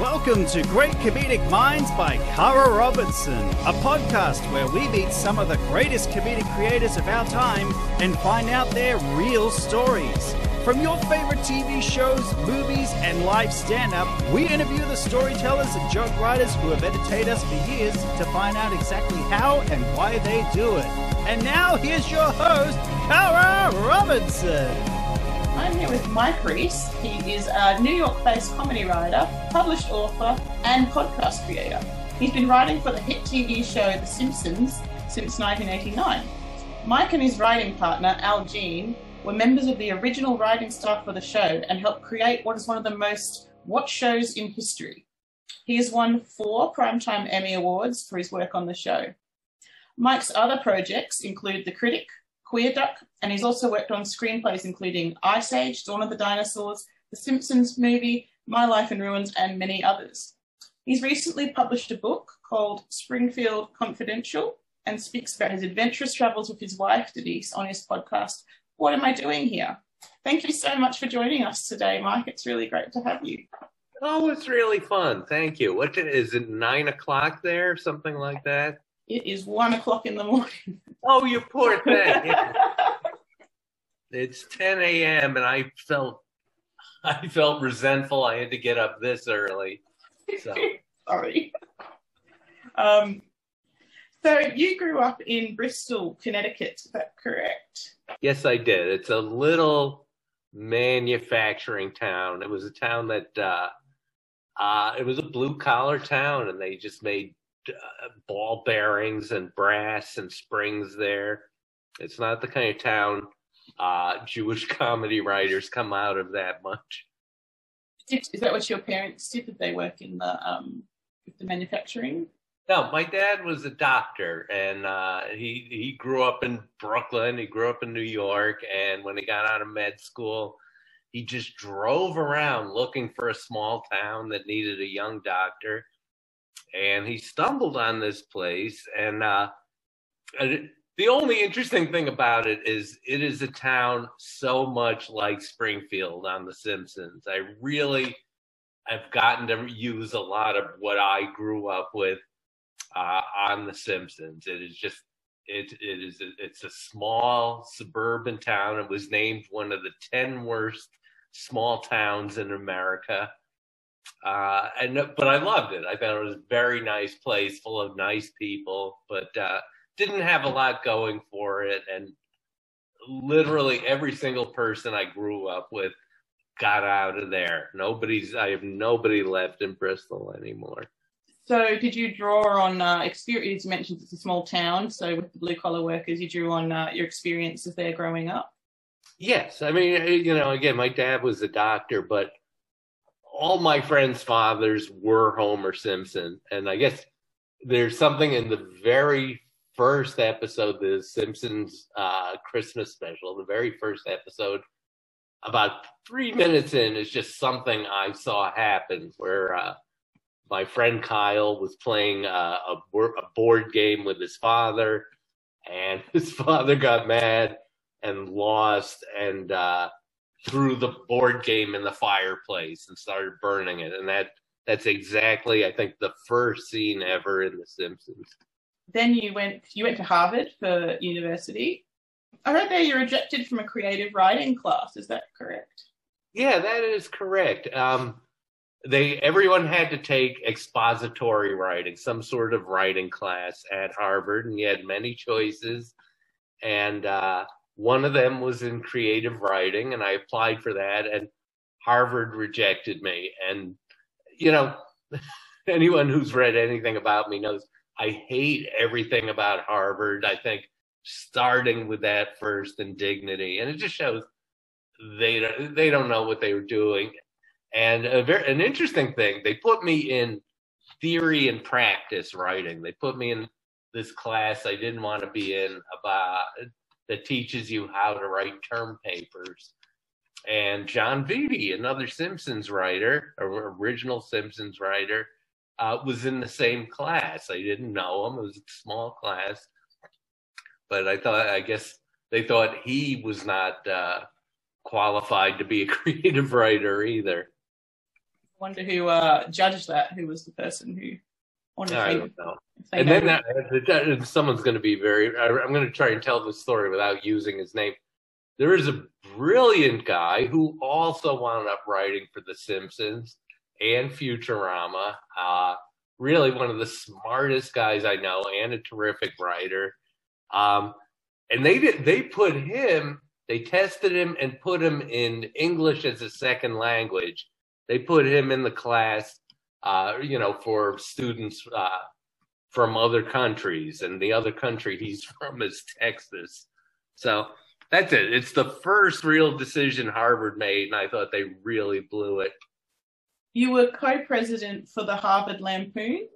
Welcome to Great Comedic Minds by Kara Robinson, a podcast where we meet some of the greatest comedic creators of our time and find out their real stories. From your favorite TV shows, movies, and live stand up, we interview the storytellers and joke writers who have entertained us for years to find out exactly how and why they do it. And now, here's your host, Kara Robinson. I'm here with Mike Reiss. He is a New York based comedy writer, published author, and podcast creator. He's been writing for the hit TV show The Simpsons since 1989. Mike and his writing partner, Al Jean, were members of the original writing staff for the show and helped create what is one of the most watched shows in history. He has won four Primetime Emmy Awards for his work on the show. Mike's other projects include The Critic, Queer Duck, and he's also worked on screenplays including Ice Age, Dawn of the Dinosaurs, The Simpsons movie, My Life in Ruins, and many others. He's recently published a book called Springfield Confidential and speaks about his adventurous travels with his wife, Denise, on his podcast, What Am I Doing Here? Thank you so much for joining us today, Mike. It's really great to have you. Oh, it's really fun. Thank you. What is it? Nine o'clock there, or something like that. It is one o'clock in the morning. Oh, you poor thing. Yeah. it's 10 a.m. and I felt I felt resentful. I had to get up this early. So Sorry. Um, so you grew up in Bristol, Connecticut. Is that correct? yes, I did. It's a little manufacturing town. It was a town that uh, uh, it was a blue collar town, and they just made uh, ball bearings and brass and springs there. It's not the kind of town uh, Jewish comedy writers come out of that much. Is that what your parents did? Did they work in the um, with the manufacturing? No, my dad was a doctor, and uh, he he grew up in Brooklyn. He grew up in New York, and when he got out of med school, he just drove around looking for a small town that needed a young doctor, and he stumbled on this place. And uh, and the only interesting thing about it is it is a town so much like Springfield on The Simpsons. I really I've gotten to use a lot of what I grew up with uh, on The Simpsons. It is just it it is it's a small suburban town. It was named one of the ten worst small towns in America. Uh, and but I loved it. I thought it was a very nice place, full of nice people, but uh, didn't have a lot going for it. And literally every single person I grew up with got out of there. Nobody's. I have nobody left in Bristol anymore. So did you draw on uh, experience? You mentioned it's a small town, so with the blue collar workers, you drew on uh, your experiences there growing up. Yes, I mean, eh, you know, again, my dad was a doctor, but all my friends' fathers were Homer Simpson, and I guess there's something in the very first episode, the Simpsons uh, Christmas special, the very first episode, about three minutes in, is just something I saw happen where uh, my friend Kyle was playing uh, a, a board game with his father, and his father got mad and lost and uh, threw the board game in the fireplace and started burning it. And that that's exactly, I think, the first scene ever in The Simpsons. Then you went you went to Harvard for university. I read there you rejected from a creative writing class. Is that correct? Yeah, that is correct. Um, they everyone had to take expository writing, some sort of writing class at Harvard, and you had many choices. And uh, one of them was in creative writing, and I applied for that, and Harvard rejected me. And you know, anyone who's read anything about me knows I hate everything about Harvard. I think starting with that first and dignity, and it just shows they don't, they don't know what they were doing. And a very, an interesting thing, they put me in theory and practice writing. They put me in this class I didn't want to be in about that teaches you how to write term papers. And Jon Vitti, another Simpsons writer, or original Simpsons writer, uh, was in the same class. I didn't know him; it was a small class, but I thought, I guess they thought he was not uh, qualified to be a creative writer either. I wonder who uh, judged that. Who was the person who? Wanted I don't know. And then that, that, someone's going to be very. I, I'm going to try and tell the story without using his name. There is a brilliant guy who also wound up writing for The Simpsons and Futurama. Uh, really one of the smartest guys I know and a terrific writer. Um, and they did, they put him, they tested him and put him in English as a second language. They put him in the class, uh, you know, for students uh, from other countries, and the other country he's from is Texas. So that's it. It's the first real decision Harvard made, and I thought they really blew it. You were co-president for the Harvard Lampoon.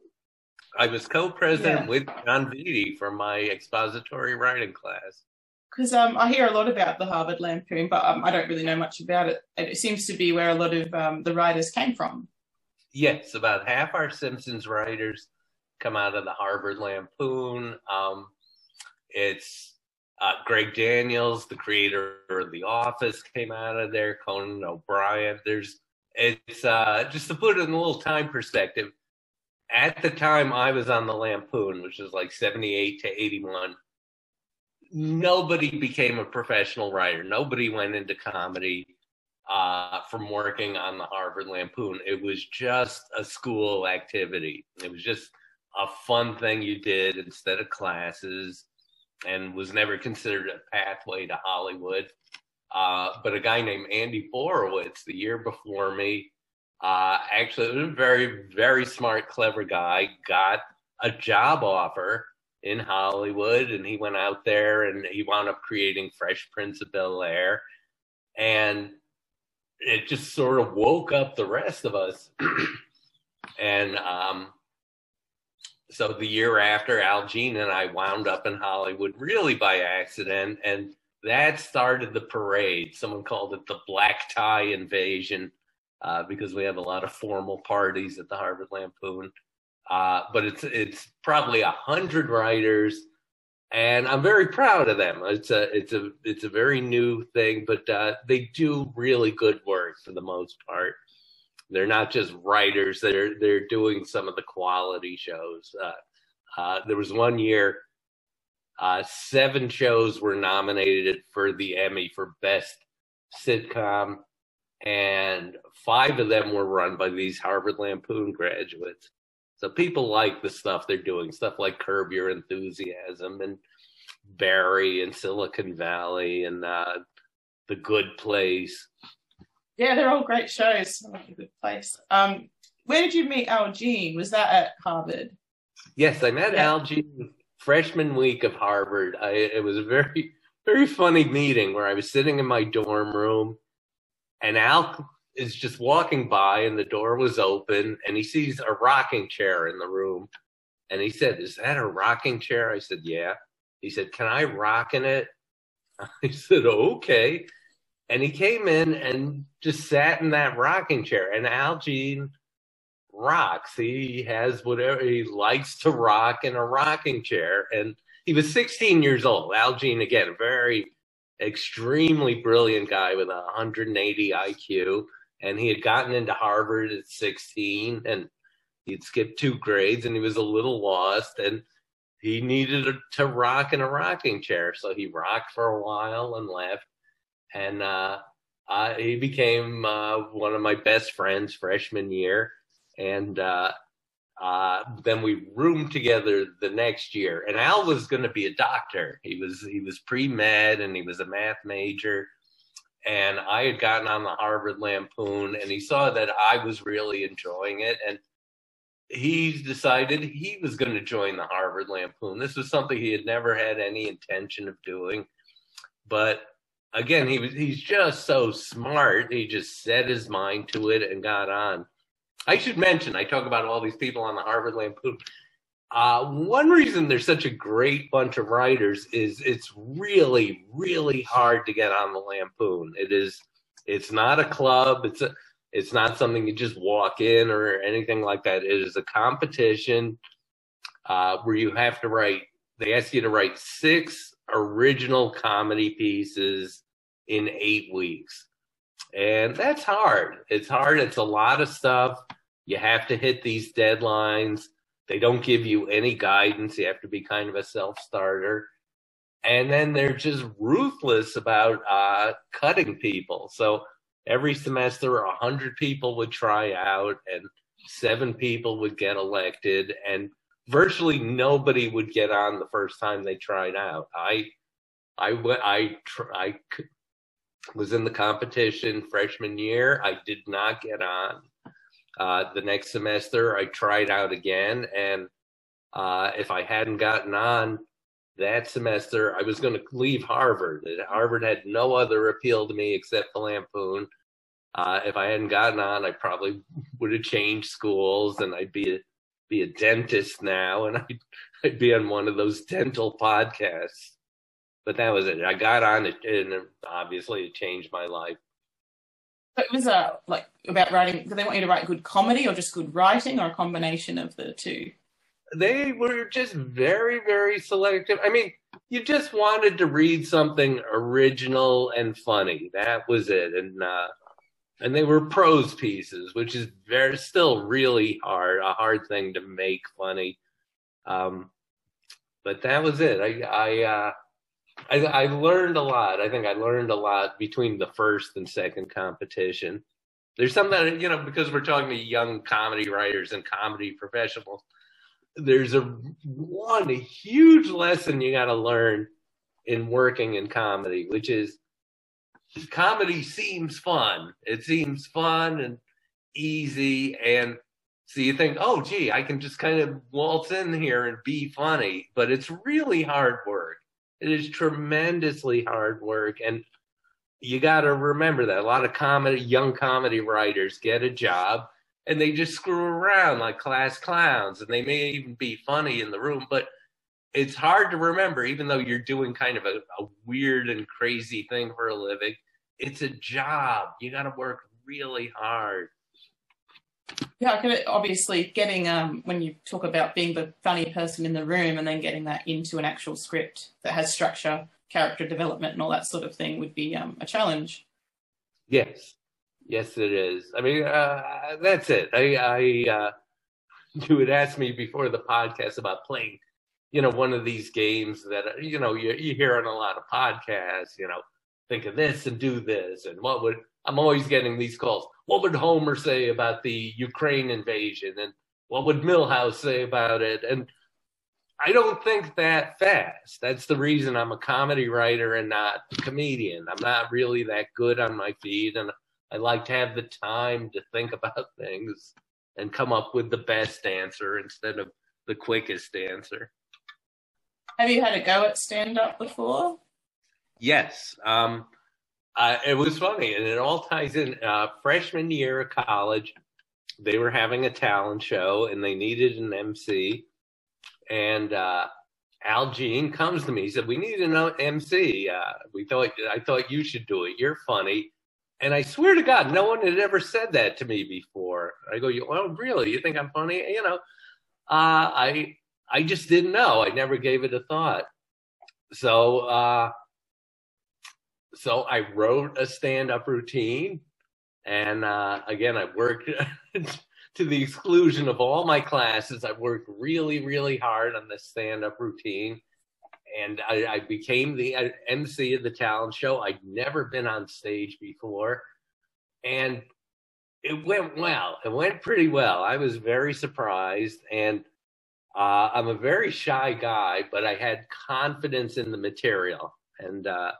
I was co-president yeah. with Jon Vitti for my expository writing class. Because um, I hear a lot about the Harvard Lampoon, but um, I don't really know much about it. It seems to be where a lot of um, the writers came from. Yes, about half our Simpsons writers come out of the Harvard Lampoon. Um, it's uh, Greg Daniels, the creator of The Office, came out of there. Conan O'Brien. There's it's uh, just to put it in a little time perspective. At the time I was on the Lampoon, which was like 78 to 81, nobody became a professional writer. Nobody went into comedy uh, from working on the Harvard Lampoon. It was just a school activity. It was just a fun thing you did instead of classes and was never considered a pathway to Hollywood. Uh, but a guy named Andy Borowitz, the year before me, uh, actually a very, very smart, clever guy, got a job offer in Hollywood, and he went out there and he wound up creating Fresh Prince of Bel Air, and it just sort of woke up the rest of us. and um, so the year after, Al Jean and I wound up in Hollywood really by accident, and that started the parade. Someone called it the black tie invasion uh, because we have a lot of formal parties at the Harvard Lampoon. Uh, but it's it's probably a hundred writers, and I'm very proud of them. It's a it's a it's a very new thing, but uh, they do really good work for the most part. They're not just writers; they're they're doing some of the quality shows. Uh, uh, there was one year uh, seven shows were nominated for the Emmy for Best Sitcom, and five of them were run by these Harvard Lampoon graduates. So people like the stuff they're doing, stuff like Curb Your Enthusiasm and Barry and Silicon Valley and uh, The Good Place. Yeah, they're all great shows. Like The Good Place. Um, where did you meet Al Jean? Was that at Harvard? Yes, I met yeah. Al Jean freshman week of Harvard, I, it was a very, very funny meeting where I was sitting in my dorm room and Al is just walking by and the door was open and he sees a rocking chair in the room. And he said, Is that a rocking chair? I said, Yeah. He said, Can I rock in it? I said, Okay. And he came in and just sat in that rocking chair. And Al Jean rocks. He has whatever he likes to rock in a rocking chair. And he was 16 years old. Al Jean, again, a very extremely brilliant guy with a 180 IQ. And he had gotten into Harvard at 16 and he'd skipped two grades and he was a little lost and he needed to rock in a rocking chair. So he rocked for a while and left. And, uh, uh, he became uh, one of my best friends freshman year and uh, uh, then we roomed together the next year. And Al was going to be a doctor. He was he was pre med and he was a math major. And I had gotten on the Harvard Lampoon, and he saw that I was really enjoying it, and he decided he was going to join the Harvard Lampoon. This was something he had never had any intention of doing, but again, he was he's just so smart. He just set his mind to it and got on. I should mention, I talk about all these people on the Harvard Lampoon. Uh, one reason there's such a great bunch of writers is it's really, really hard to get on the Lampoon. It is, it's not a club. It's a, it's not something you just walk in or anything like that. It is a competition uh, where you have to write. They ask you to write six original comedy pieces in eight weeks And that's hard. It's hard. It's a lot of stuff. You have to hit these deadlines. They don't give you any guidance. You have to be kind of a self starter. And then they're just ruthless about uh, cutting people. So every semester, a hundred people would try out, and seven people would get elected, and virtually nobody would get on the first time they tried out. I, I, I, I was in the competition freshman year. I did not get on. Uh, the next semester, I tried out again, and uh, if I hadn't gotten on that semester, I was going to leave Harvard. Harvard had no other appeal to me except the Lampoon. Uh, if I hadn't gotten on, I probably would have changed schools, and I'd be a, be a dentist now, and I'd, I'd be on one of those dental podcasts. But that was it. I got on it, and obviously it changed my life. But it was uh, like about writing. Do they want you to write good comedy, or just good writing, or a combination of the two? They were just very, very selective. I mean, you just wanted to read something original and funny. That was it, and uh, and they were prose pieces, which is very still really hard, a hard thing to make funny. Um, but that was it. I I, uh, I I learned a lot. I think I learned a lot between the first and second competition. There's something you know because we're talking to young comedy writers and comedy professionals. There's a one a huge lesson you got to learn in working in comedy, which is comedy seems fun. It seems fun and easy and so you think, oh, gee, I can just kind of waltz in here and be funny, but it's really hard work. It is tremendously hard work. And you got to remember that a lot of comedy, young comedy writers get a job and they just screw around like class clowns and they may even be funny in the room, but it's hard to remember, even though you're doing kind of a, a weird and crazy thing for a living. It's a job. You got to work really hard. Yeah, obviously getting um, when you talk about being the funny person in the room and then getting that into an actual script that has structure, character development, and all that sort of thing would be um, a challenge. Yes, yes, it is. I mean, uh, that's it. I, I uh, you had asked me before the podcast about playing, you know, one of these games that you know you, you hear on a lot of podcasts. You know, think of this and do this, and what would I'm always getting these calls. What would Homer say about the Ukraine invasion? And what would Milhouse say about it? And I don't think that fast. That's the reason I'm a comedy writer and not a comedian. I'm not really that good on my feet, and I like to have the time to think about things and come up with the best answer instead of the quickest answer. Have you had a go at stand up before? Yes. Um, uh, it was funny, and it all ties in. Uh, freshman year of college, they were having a talent show, and they needed an MC. And uh, Al Jean comes to me. He said, "We need an MC. Uh, we thought I thought you should do it. You're funny." And I swear to God, no one had ever said that to me before. I go, You "Well, really? You think I'm funny?" You know, uh, I I just didn't know. I never gave it a thought. So uh, so I wrote a stand up routine. And uh, again, I worked to the exclusion of all my classes. I worked really, really hard on this stand up routine. And I, I became the uh, MC of the talent show. I'd never been on stage before. And it went well. It went pretty well. I was very surprised. And uh, I'm a very shy guy, but I had confidence in the material. And uh,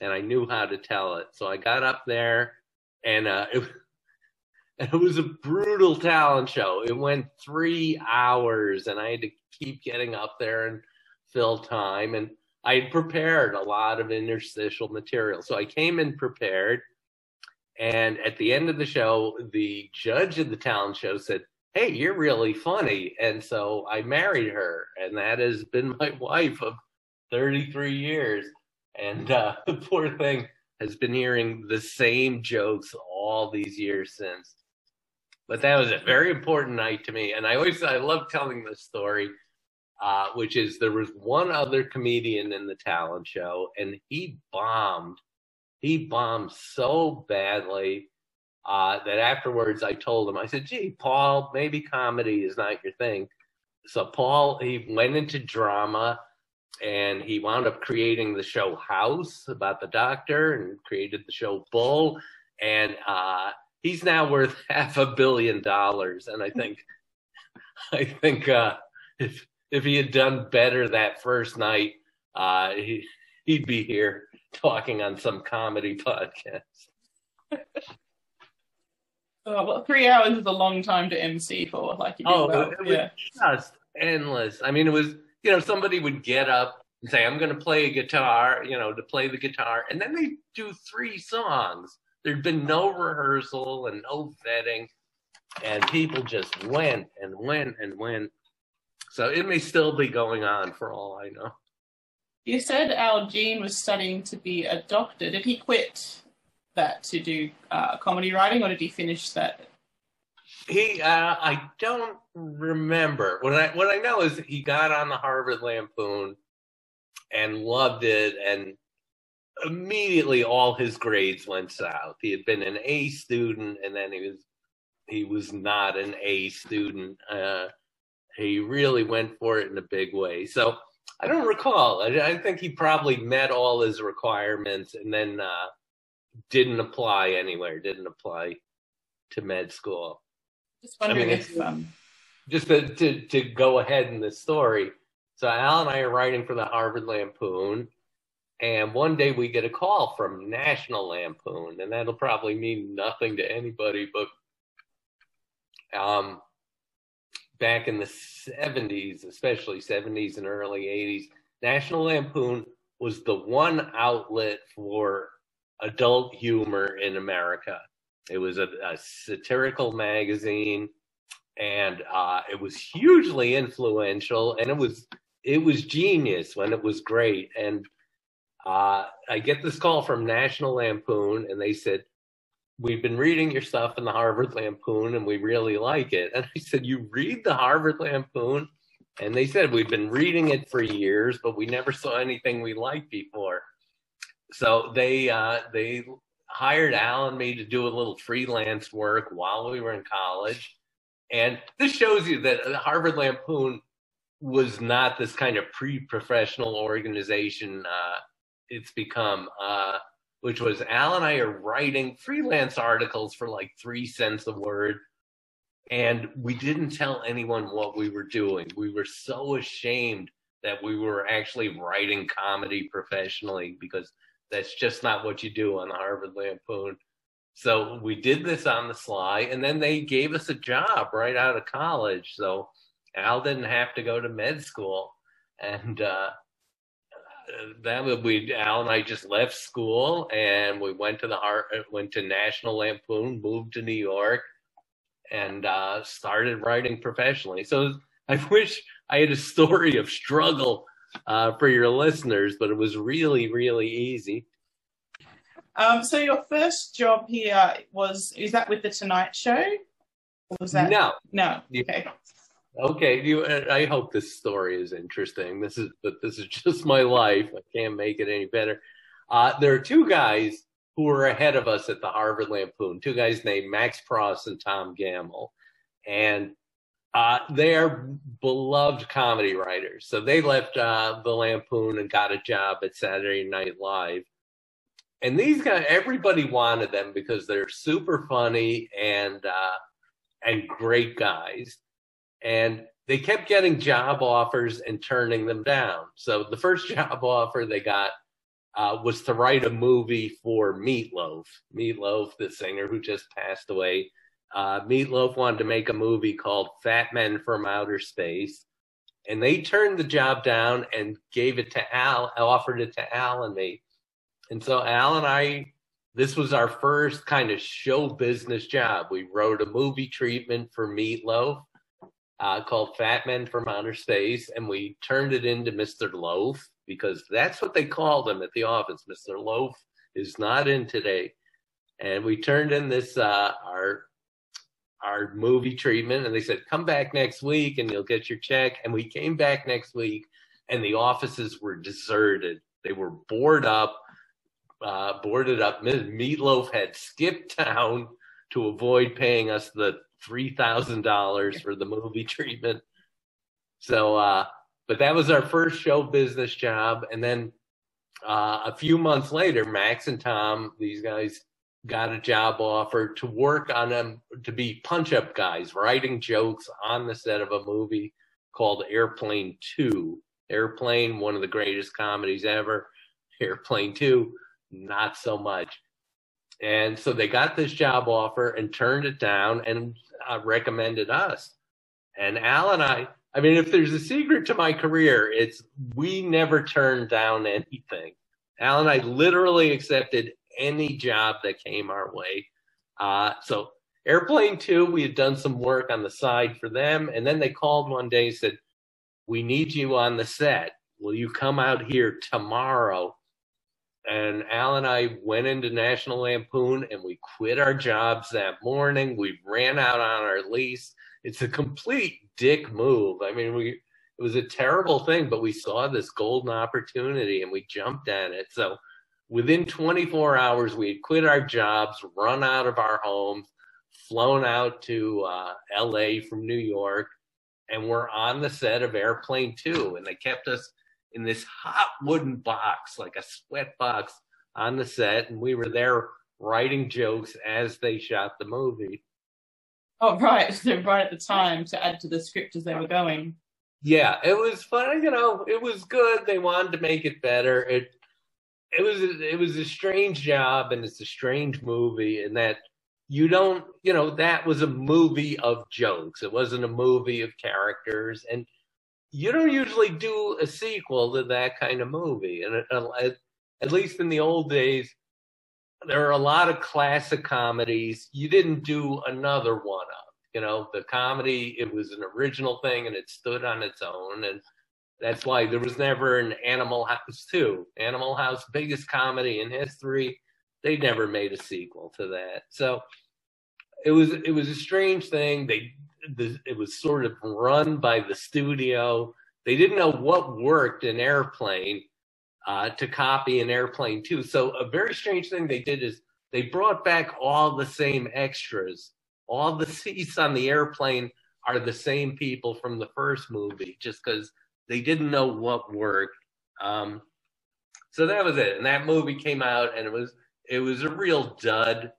and I knew how to tell it. So I got up there, and uh, it, it was a brutal talent show. It went three hours, and I had to keep getting up there and fill time. And I had prepared a lot of interstitial material, so I came in prepared. And at the end of the show, the judge of the talent show said, Hey, you're really funny. And so I married her, and that has been my wife of 33 years. And uh, the poor thing has been hearing the same jokes all these years since. But that was a very important night to me. And I always, I love telling this story, uh, which is there was one other comedian in the talent show and he bombed. he bombed so badly uh, that afterwards I told him, I said, gee, Paul, maybe comedy is not your thing. So Paul, he went into drama and he wound up creating the show House about the doctor and created the show Bull. And uh, he's now worth half a billion dollars. And I think, I think uh, if if he had done better that first night, uh, he he'd be here talking on some comedy podcast. Oh, well, three hours is a long time to MC for. Like, you oh, well. it was yeah. just endless. I mean, it was you know somebody would get up and say, "I'm going to play a guitar," you know, to play the guitar, and then they do three songs. There'd been no rehearsal and no vetting, and people just went and went and went. So it may still be going on for all I know. You said Al Jean was studying to be a doctor. Did he quit that to do uh, comedy writing, or did he finish that? He, uh, I don't remember. What I what I know is he got on the Harvard Lampoon and loved it, and immediately all his grades went south. He had been an A student, and then he was he was not an A student. Uh, he really went for it in a big way. So I don't recall. I, I think he probably met all his requirements, and then. Uh, didn't apply anywhere, didn't apply to med school. Just wondering I mean, if um, Just to, to, to go ahead in the story. So Al and I are writing for the Harvard Lampoon, and one day we get a call from National Lampoon, and that'll probably mean nothing to anybody, but um, back in the 70s, especially 70s and early 80s, National Lampoon was the one outlet for adult humor in America. It was a, a satirical magazine, and uh, it was hugely influential, and it was it was genius when it was great. And uh, I get this call from National Lampoon, and they said, "We've been reading your stuff in the Harvard Lampoon, and we really like it." And I said, "You read the Harvard Lampoon?" And they said, "We've been reading it for years, but we never saw anything we liked before." so they uh, they hired Al and me to do a little freelance work while we were in college, and this shows you that the Harvard Lampoon was not this kind of pre-professional organization uh, it's become, uh, which was Al and I are writing freelance articles for like three cents a word. And we didn't tell anyone what we were doing. We were so ashamed that we were actually writing comedy professionally because that's just not what you do on the Harvard Lampoon. So we did this on the sly, and then they gave us a job right out of college. So Al didn't have to go to med school, and uh, that would we Al and I just left school and we went to the Har- went to National Lampoon, moved to New York, and uh, started writing professionally. So I wish I had a story of struggle uh, for your listeners, but it was really, really easy. Um, so your first job here was is that with the Tonight Show? Or was that No, no? Okay. okay. You, I hope this story is interesting. This is, but this is just my life. I can't make it any better. Uh, there are two guys who were ahead of us at the Harvard Lampoon. Two guys named Max Pross and Tom Gammill, and uh, they are beloved comedy writers. So they left uh, the Lampoon and got a job at Saturday Night Live. And these guys, everybody wanted them because they're super funny and uh, and great guys. And they kept getting job offers and turning them down. So the first job offer they got uh, was to write a movie for Meatloaf. Meatloaf, the singer who just passed away, uh, Meatloaf wanted to make a movie called Fat Men from Outer Space, and they turned the job down and gave it to Al, offered it to Al and me. And so Al and I, this was our first kind of show business job. We wrote a movie treatment for Meatloaf uh, called Fat Men from Outer Space, and we turned it into Mr. Loaf because that's what they called him at the office. Mr. Loaf is not in today. And we turned in this, uh, our our movie treatment and they said come back next week and you'll get your check and we came back next week and the offices were deserted they were boarded up uh, boarded up. Meatloaf had skipped town to avoid paying us the three thousand dollars for the movie treatment. So, uh, but that was our first show business job, and then uh, a few months later, Max and Tom, these guys got a job offer to work on them to be punch up guys, writing jokes on the set of a movie called Airplane 2. Airplane, one of the greatest comedies ever. Airplane 2, not so much. And so they got this job offer and turned it down and uh, recommended us. And Al and I, I mean, if there's a secret to my career, it's we never turned down anything. Al and I literally accepted any job that came our way. Uh, so Airplane 2, we had done some work on the side for them. And then they called one day and said, we need you on the set. Will you come out here tomorrow? And Al and I went into National Lampoon and we quit our jobs that morning. We ran out on our lease. It's a complete dick move. I mean, we, it was a terrible thing, but we saw this golden opportunity and we jumped at it. So within 24 hours, we had quit our jobs, run out of our homes, flown out to uh, LA from New York, and we're on the set of Airplane 2. And they kept us in this hot wooden box, like a sweat box on the set. And we were there writing jokes as they shot the movie. Oh, right. So right at the time to add to the script as they were going. Yeah, it was fun. You know, it was good. They wanted to make it better. It it was it was a strange job, and it's a strange movie, in that you don't, you know, that was a movie of jokes. It wasn't a movie of characters, and you don't usually do a sequel to that kind of movie. And at, at least in the old days, there are a lot of classic comedies you didn't do another one of. You know, the comedy, it was an original thing and it stood on its own. And that's why there was never an Animal House 2. Animal House, biggest comedy in history. They never made a sequel to that. So it was it was a strange thing. They the, it was sort of run by the studio. They didn't know what worked in Airplane uh, to copy an Airplane 2. So a very strange thing they did is they brought back all the same extras. All the seats on the airplane are the same people from the first movie, just because they didn't know what worked. Um, so that was it. And that movie came out, and it was it was a real dud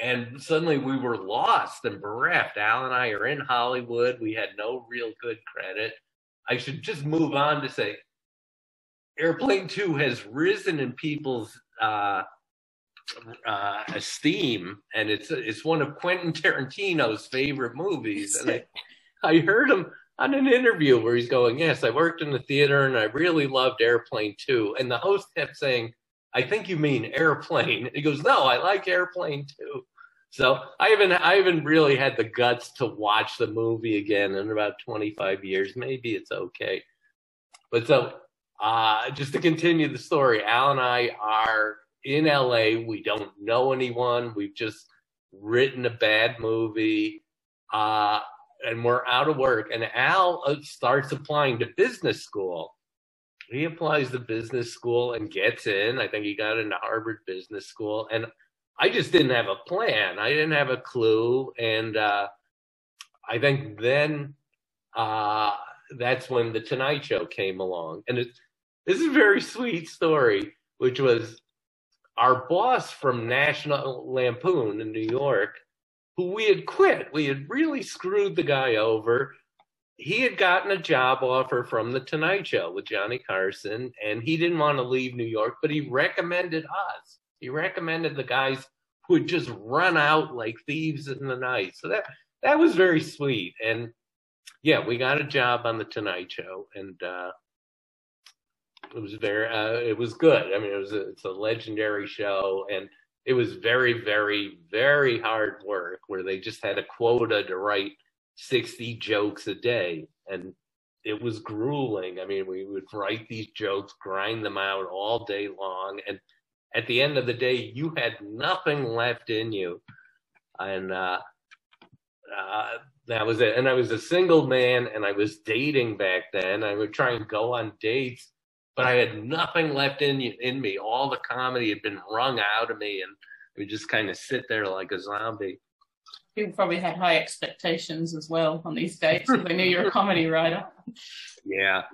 and suddenly we were lost and bereft. Al and I are in Hollywood. We had no real good credit. I should just move on to say Airplane 2 has risen in people's uh, uh, esteem, and it's it's one of Quentin Tarantino's favorite movies. And I, I heard him on an interview where he's going, "Yes, I worked in the theater, and I really loved Airplane 2. And the host kept saying, I think you mean airplane. He goes, no, I like airplane too. So I haven't, I haven't really had the guts to watch the movie again in about 25 years. Maybe it's okay. But so, uh, just to continue the story, Al and I are in LA. We don't know anyone. We've just written a bad movie. Uh, and we're out of work. And Al uh, starts applying to business school he applies to business school and gets in. I think he got into Harvard Business School. And I just didn't have a plan. I didn't have a clue. And uh, I think then uh, that's when The Tonight Show came along. And it's, this is a very sweet story, which was our boss from National Lampoon in New York, who we had quit. We had really screwed the guy over he had gotten a job offer from the Tonight Show with Johnny Carson, and he didn't want to leave New York, but he recommended us. He recommended the guys who would just run out like thieves in the night. So that that was very sweet. And yeah, we got a job on the Tonight Show, and uh, it was very uh, it was good. I mean, it was a, it's a legendary show, and it was very, very, very hard work where they just had a quota to write 60 jokes a day and it was grueling. I mean, we would write these jokes, grind them out all day long. And at the end of the day, you had nothing left in you. And, uh, uh, that was it. And I was a single man and I was dating back then. I would try and go on dates, but I had nothing left in in me. All the comedy had been wrung out of me, and we just kind of sit there like a zombie. People probably had high expectations as well on these dates because they knew you're a comedy writer. Yeah.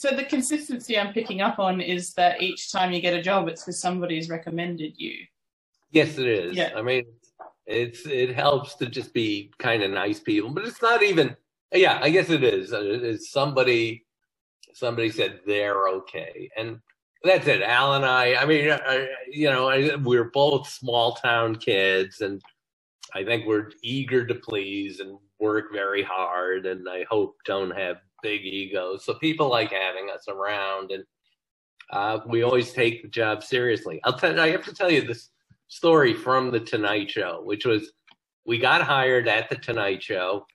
So the consistency I'm picking up on is that each time you get a job, it's because somebody's recommended you. Yes, it is. Yeah. I mean, it's it helps to just be kind of nice people, but it's not even. Yeah, I guess it is. Uh, it's somebody. Somebody said they're okay, and that's it. Al and I. I mean, I, you know, I, we're both small town kids, and I think we're eager to please and work very hard, and I hope don't have big egos. So people like having us around, and uh, we always take the job seriously. I'll tell. I have to tell you this story from the Tonight Show, which was we got hired at the Tonight Show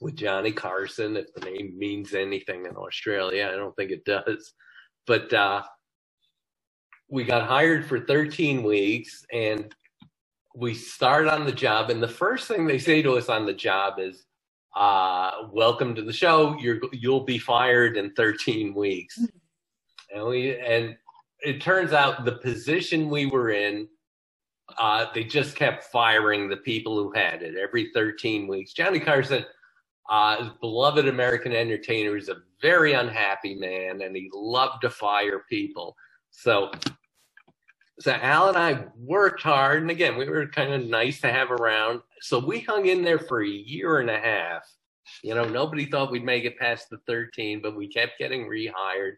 with Johnny Carson. If the name means anything in Australia, I don't think it does. But uh, we got hired for 13 weeks, and we start on the job. And the first thing they say to us on the job is, uh, "Welcome to the show. You're you'll be fired in 13 weeks." And we and it turns out the position we were in uh, they just kept firing the people who had it every 13 weeks. Johnny Carson, uh, beloved American entertainer, is a very unhappy man, and he loved to fire people. So, so Al and I worked hard, and again, we were kind of nice to have around. So we hung in there for a year and a half. You know, nobody thought we'd make it past the 13, but we kept getting rehired.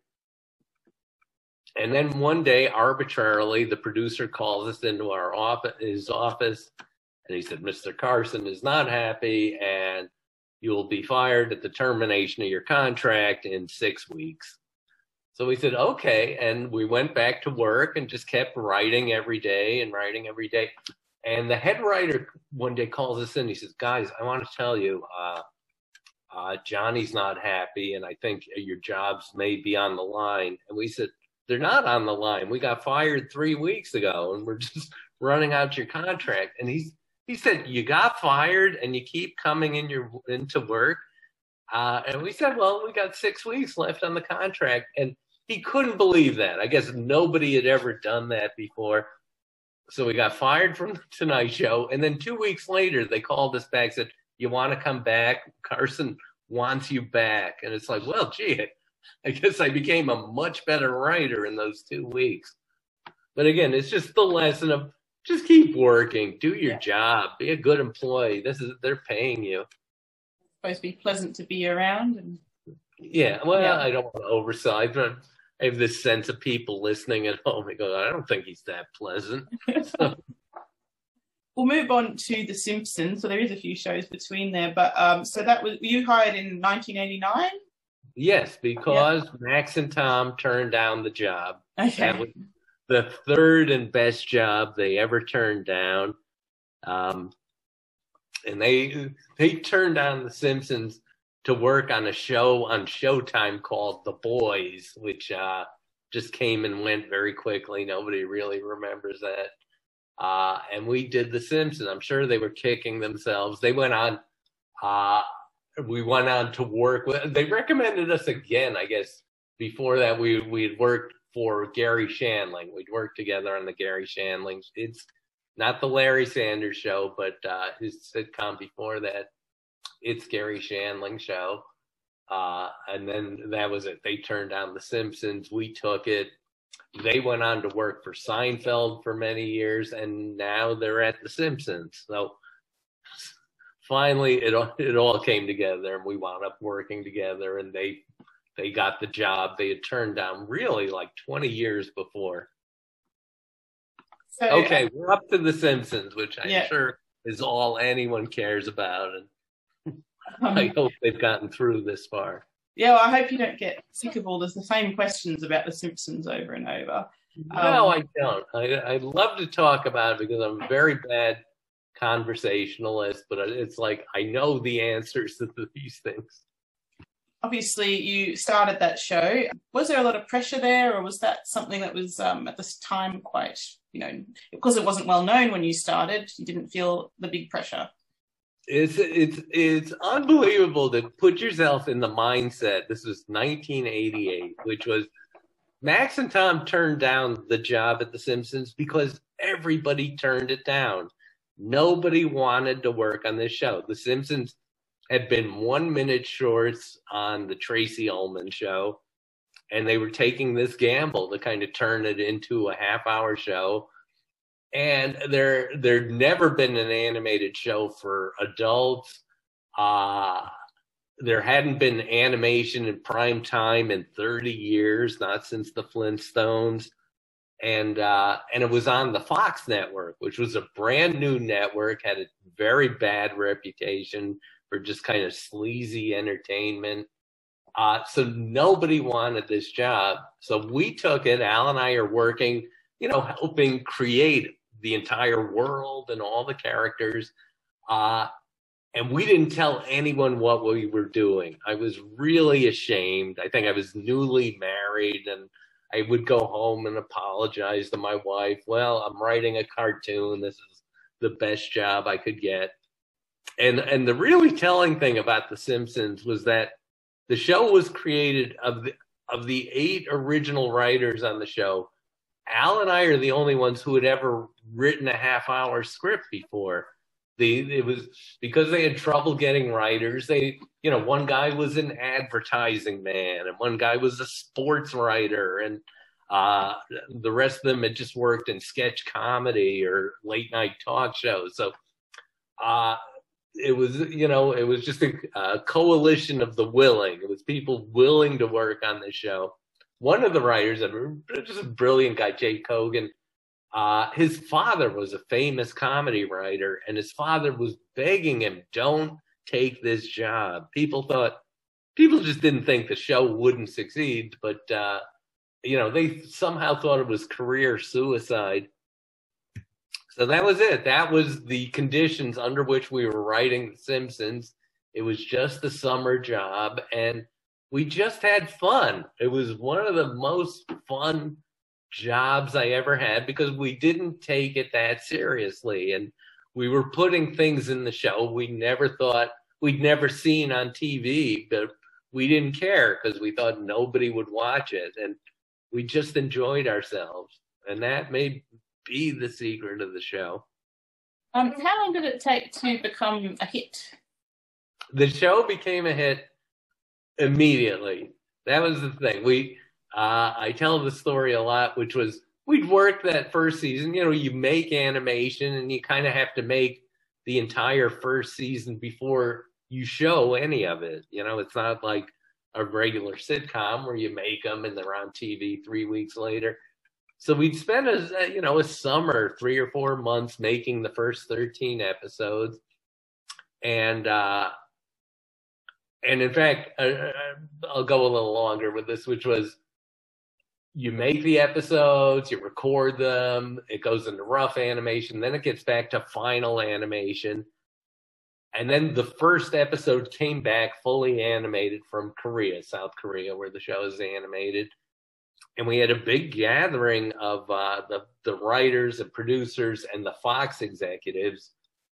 And then one day, arbitrarily, the producer calls us into our office, his office, and he said, "Mr. Carson is not happy, and you will be fired at the termination of your contract in six weeks." So we said, "Okay," and we went back to work and just kept writing every day and writing every day. And the head writer one day calls us in. He says, "Guys, I want to tell you." Uh, uh, Johnny's not happy, and I think your jobs may be on the line. And we said, they're not on the line. We got fired three weeks ago, and we're just running out your contract. And he's he said, "You got fired, and you keep coming in your into work." Uh, and we said, "Well, we got six weeks left on the contract," and he couldn't believe that. I guess nobody had ever done that before. So we got fired from the Tonight Show, and then two weeks later, they called us back, said, "You want to come back? Carson wants you back." And it's like, well, gee, I guess I became a much better writer in those two weeks. But again, it's just the lesson of just keep working, do your Yeah. job, be a good employee. This is they're paying you. It's supposed to be pleasant to be around and Yeah, well, Yeah. I don't want to. I have- I have this sense of people listening at home. They go, I don't think he's that pleasant. we'll move on to the simpsons so there is a few shows between there but um so that was you hired in 1989 Yes, because Max and Tom turned down the job. okay That was the third and best job they ever turned down. Um, and they they turned down The Simpsons to work on a show on Showtime called The Boys, which uh, just came and went very quickly. Nobody really remembers that. Uh, and we did The Simpsons. I'm sure they were kicking themselves. They went on. Uh, we went on to work with. They recommended us again, I guess. Before that, we we had worked for Garry Shandling. We'd worked together on the Garry Shandling. It's not the Larry Sanders show, but uh, his sitcom before that. It's Garry Shandling show. Uh, and then that was it. They turned down The Simpsons. We took it. They went on to work for Seinfeld for many years, and now they're at The Simpsons. So finally, it all, it all came together, and we wound up working together. And they they got the job they had turned down really like 20 years before. so Okay, we're up to The Simpsons, which I'm Yeah. sure is all anyone cares about, and I hope they've gotten through this far. yeah well, i hope you don't get sick of all this the same questions about the simpsons over and over No, Um, I don't. I I love to talk about it because I'm a very bad conversationalist, but it's like I know the answers to these things. obviously you started that show was there a lot of pressure there or was that something that was um, at this time quite you know because it wasn't well known when you started you didn't feel the big pressure It's it's it's unbelievable to put yourself in the mindset. This was 1988, which was Max and Tom turned down the job at The Simpsons because everybody turned it down. Nobody wanted to work on this show. The Simpsons had been one minute shorts on the Tracey Ullman show, and they were taking this gamble to kind of turn it into a half hour show. And there there'd never been an animated show for adults. Uh there hadn't been animation in prime time in 30 years, not since the Flintstones and uh, and it was on the Fox network, which was a brand new network, had a very bad reputation for just kind of sleazy entertainment. Uh, so nobody wanted this job. So we took it. Al and I are working, you know, helping create the entire world and all the characters. Uh, and we didn't tell anyone what we were doing. I was really ashamed. I think I was newly married and I would go home and apologize to my wife. Well, I'm writing a cartoon. This is the best job I could get. And and the really telling thing about The Simpsons was that the show was created of the of the eight original writers on the show. Al and I are the only ones who had ever written a half hour script before. The it was because they had trouble getting writers. They you know, one guy was an advertising man and one guy was a sports writer and uh, the rest of them had just worked in sketch comedy or late night talk shows. So uh, it was, you know, it was just a, a, coalition of the willing. It was people willing to work on the show. One of the writers, just a brilliant guy, Jay Kogan, uh, his father was a famous comedy writer, and his father was begging him, "Don't take this job. People thought, people just didn't think the show wouldn't succeed, but, uh, you know, they somehow thought it was career suicide. So that was it. That was the conditions under which we were writing The Simpsons. It was just a summer job and we just had fun. It was one of the most fun jobs I ever had because we didn't take it that seriously. And we were putting things in the show we never thought we'd never seen on TV, but we didn't care because we thought nobody would watch it. And we just enjoyed ourselves. And that may be the secret of the show. Um, how long did it take to become a hit? The show became a hit immediately. That was the thing. We, uh, I tell the story a lot, which was we'd worked that first season. You know, you make animation and you kind of have to make the entire first season before you show any of it. You know, it's not like a regular sitcom where you make them and they're on TV three weeks later. So we'd spend a you know a summer, three or four months making the first thirteen episodes, and uh, and in fact, uh, uh I'll go a little longer with this, which was you make the episodes, you record them, it goes into rough animation, then it gets back to final animation. And then the first episode came back fully animated from Korea, South Korea, where the show is animated. And we had a big gathering of uh, the, the writers and producers and the Fox executives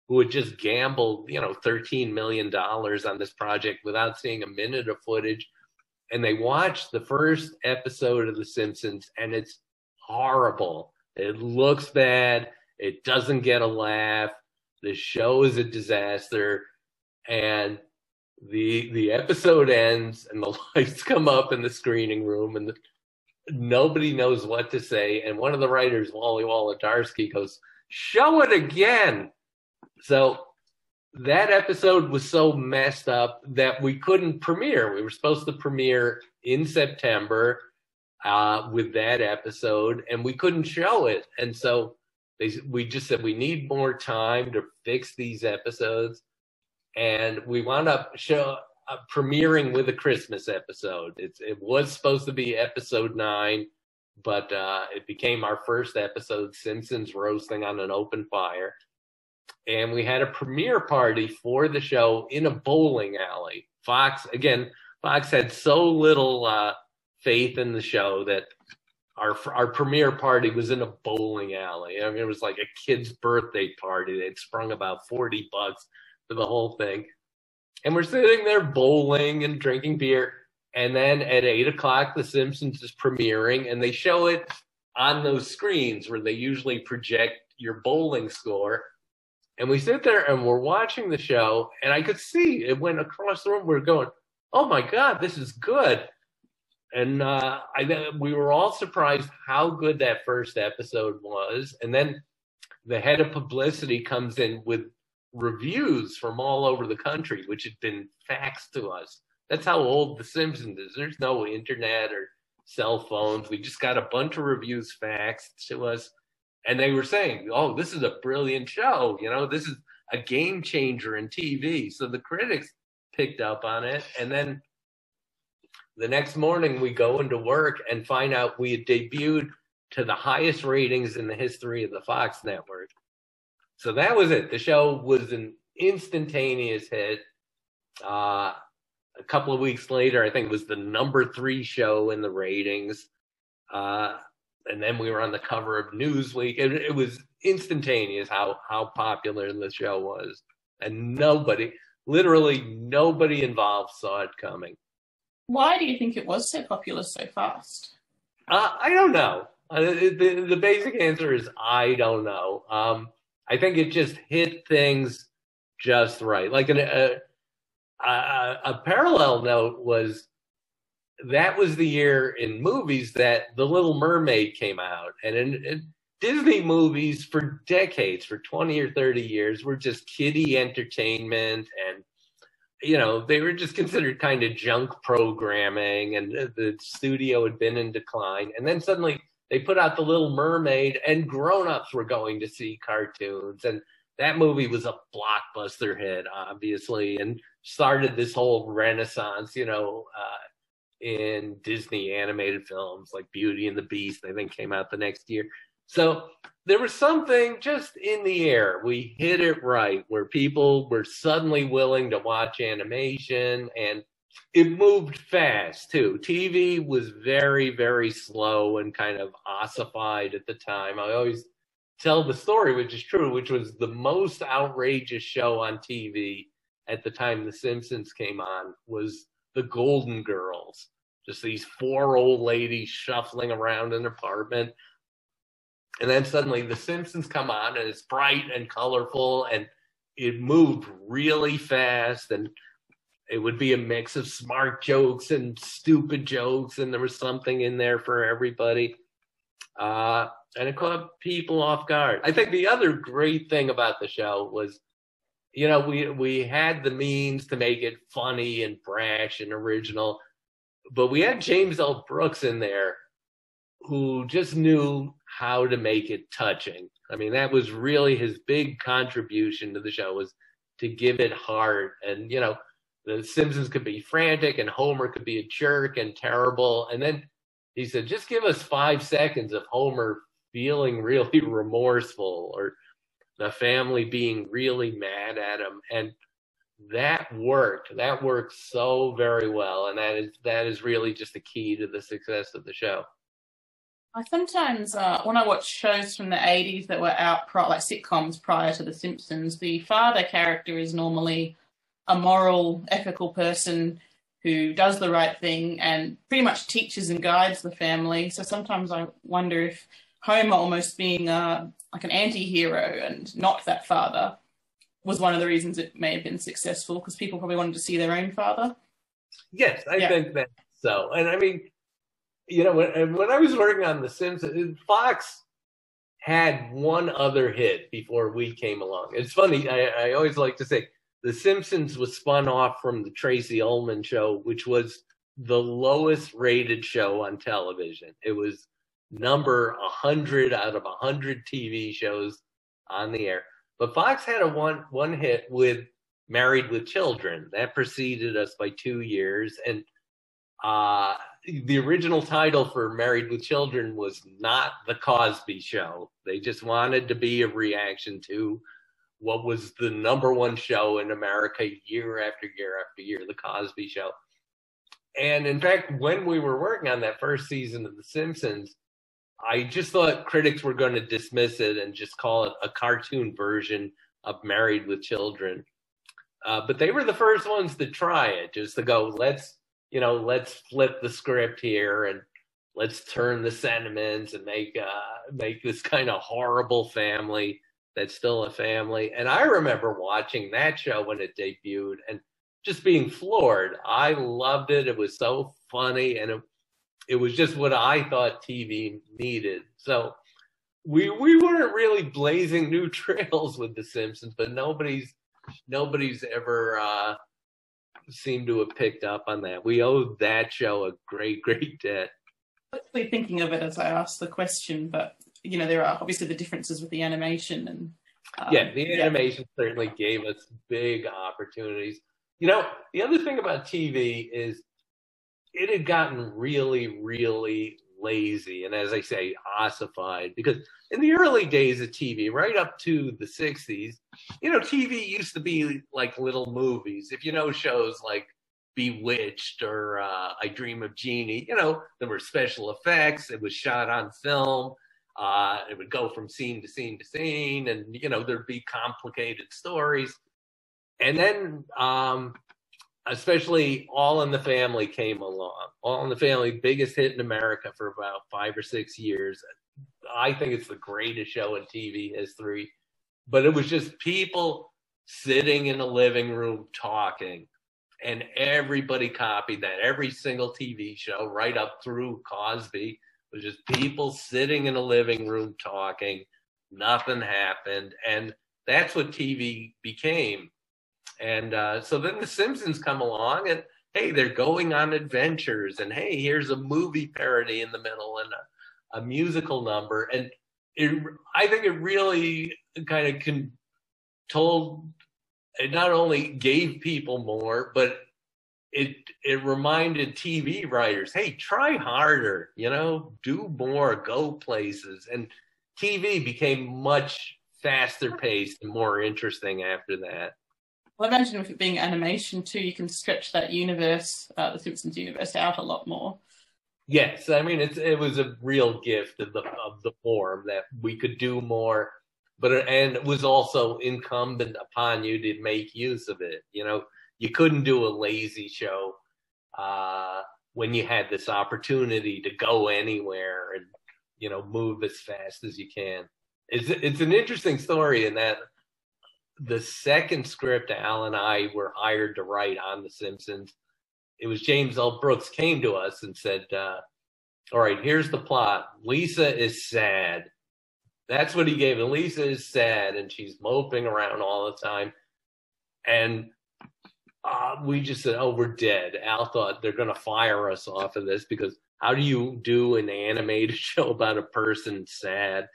who had just gambled, you know, $13 million on this project without seeing a minute of footage and they watched the first episode of The Simpsons, and it's horrible. It looks bad. It doesn't get a laugh. The show is a disaster, and the the episode ends, and the lights come up in the screening room, and the, nobody knows what to say. And one of the writers, Wally Wolodarsky, goes, "Show it again." So that episode was so messed up that we couldn't premiere. We were supposed to premiere in September uh, with that episode, and we couldn't show it. And so they, we just said we need more time to fix these episodes, and we wound up show uh, premiering with a Christmas episode. It's, it was supposed to be episode nine, but uh, it became our first episode, Simpsons roasting on an open fire and we had a premiere party for the show in a bowling alley. Fox again, Fox had so little uh, faith in the show that our our premiere party was in a bowling alley. I mean, it was like a kid's birthday party. They'd sprung about forty bucks for the whole thing, and we're sitting there bowling and drinking beer. And then at eight o'clock, The Simpsons is premiering, and they show it on those screens where they usually project your bowling score. And we sit there and we're watching the show, and I could see it went across the room. We're going, "Oh my god, this is good!" And uh, I we were all surprised how good that first episode was. And then the head of publicity comes in with reviews from all over the country, which had been faxed to us. That's how old The Simpsons is. There's no internet or cell phones. We just got a bunch of reviews faxed to us and they were saying, "Oh, this is a brilliant show. You know, this is a game changer in TV." So the critics picked up on it, and then the next morning we go into work and find out we had debuted to the highest ratings in the history of the Fox network. So that was it. The show was an instantaneous hit. Uh, a couple of weeks later, I think it was the number three show in the ratings. Uh, and then we were on the cover of Newsweek. It, it was instantaneous how how popular the show was, and nobody, literally nobody involved, saw it coming. Why do you think it was so popular so fast? Uh, I don't know. Uh, the, the basic answer is I don't know. Um, I think it just hit things just right. Like an, a, a, a parallel note was that was the year in movies that The Little Mermaid came out. And in, in, Disney movies for decades, for 20 or 30 years, were just kiddie entertainment. And, you know, they were just considered kind of junk programming. And the studio had been in decline. And then suddenly they put out The Little Mermaid, and grown ups were going to see cartoons. And that movie was a blockbuster hit, obviously, and started this whole renaissance, you know. Uh, in Disney animated films like Beauty and the Beast, I think came out the next year. So there was something just in the air. We hit it right where people were suddenly willing to watch animation and it moved fast too. TV was very, very slow and kind of ossified at the time. I always tell the story, which is true, which was the most outrageous show on TV at the time The Simpsons came on was the Golden Girls. Just these four old ladies shuffling around an apartment. And then suddenly the Simpsons come on and it's bright and colorful and it moved really fast and it would be a mix of smart jokes and stupid jokes and there was something in there for everybody. Uh, and it caught people off guard. I think the other great thing about the show was you know, we we had the means to make it funny and brash and original, but we had James L. Brooks in there who just knew how to make it touching. I mean, that was really his big contribution to the show was to give it heart. And you know, the Simpsons could be frantic and Homer could be a jerk and terrible. And then he said, just give us five seconds of Homer feeling really remorseful or the family being really mad at him. And that worked. That worked so very well. And that is that is really just the key to the success of the show. I sometimes uh, when i watch shows from the 80s that were out pro- like sitcoms prior to the simpsons the father character is normally a moral ethical person who does the right thing and pretty much teaches and guides the family. So sometimes i wonder if homer almost being a like an anti-hero and not that father was one of the reasons it may have been successful because people probably wanted to see their own father. Yes, I yeah. think that so. And I mean, you know, when when I was working on The Simpsons, Fox had one other hit before we came along. It's funny. I, I always like to say The Simpsons was spun off from the Tracey Ullman show, which was the lowest rated show on television. It was number 100 out of 100 TV shows on the air. But Fox had a one one hit with Married with Children. That preceded us by 2 years and uh, the original title for Married with Children was not The Cosby Show. They just wanted to be a reaction to what was the number one show in America year after year after year, The Cosby Show. And in fact, when we were working on that first season of The Simpsons, I just thought critics were going to dismiss it and just call it a cartoon version of Married with Children. Uh, but they were the first ones to try it, just to go, let's you know, let's flip the script here and let's turn the sentiments and make uh, make this kind of horrible family that's still a family. And I remember watching that show when it debuted and just being floored. I loved it. It was so funny and it, it was just what I thought TV needed. So we we weren't really blazing new trails with The Simpsons, but nobody's nobody's ever uh, seemed to have picked up on that. We owe that show a great, great debt. Literally thinking of it as I asked the question, but you know there are obviously the differences with the animation and um, yeah, the animation yeah. certainly gave us big opportunities. You know, the other thing about TV is it had gotten really, really lazy and as I say, ossified because in the early days of TV, right up to the 60s, you know, TV used to be like little movies. If you know shows like Bewitched or uh, I Dream of Jeannie, you know, there were special effects. It was shot on film. Uh, it would go from scene to scene to scene, and you know there'd be complicated stories. And then, um, especially All in the Family came along. All in the Family, biggest hit in America for about five or six years. I think it's the greatest show in TV history. But it was just people sitting in a living room talking. And everybody copied that. Every single TV show, right up through Cosby, was just people sitting in a living room talking. Nothing happened. And that's what TV became. And uh, so then The Simpsons come along and hey, they're going on adventures. And hey, here's a movie parody in the middle and a a musical number, and it, I think it really kind of can told it not only gave people more, but it it reminded TV writers, hey, try harder, you know, do more, go places, and TV became much faster paced and more interesting after that. Well, I imagine with it being animation too, you can stretch that universe, uh, the Simpsons universe, out a lot more. Yes, I mean it's it was a real gift of the of the form that we could do more, but and it was also incumbent upon you to make use of it. You know, you couldn't do a lazy show uh, when you had this opportunity to go anywhere and you know move as fast as you can. It's it's an interesting story in that the second script Al and I were hired to write on The Simpsons it was James L. Brooks came to us and said, uh, "All right, here's the plot. Lisa is sad. That's what he gave. And Lisa is sad, and she's moping around all the time. And uh, we just said, "Oh, we're dead." Al thought they're going to fire us off of this because how do you do an animated show about a person sad?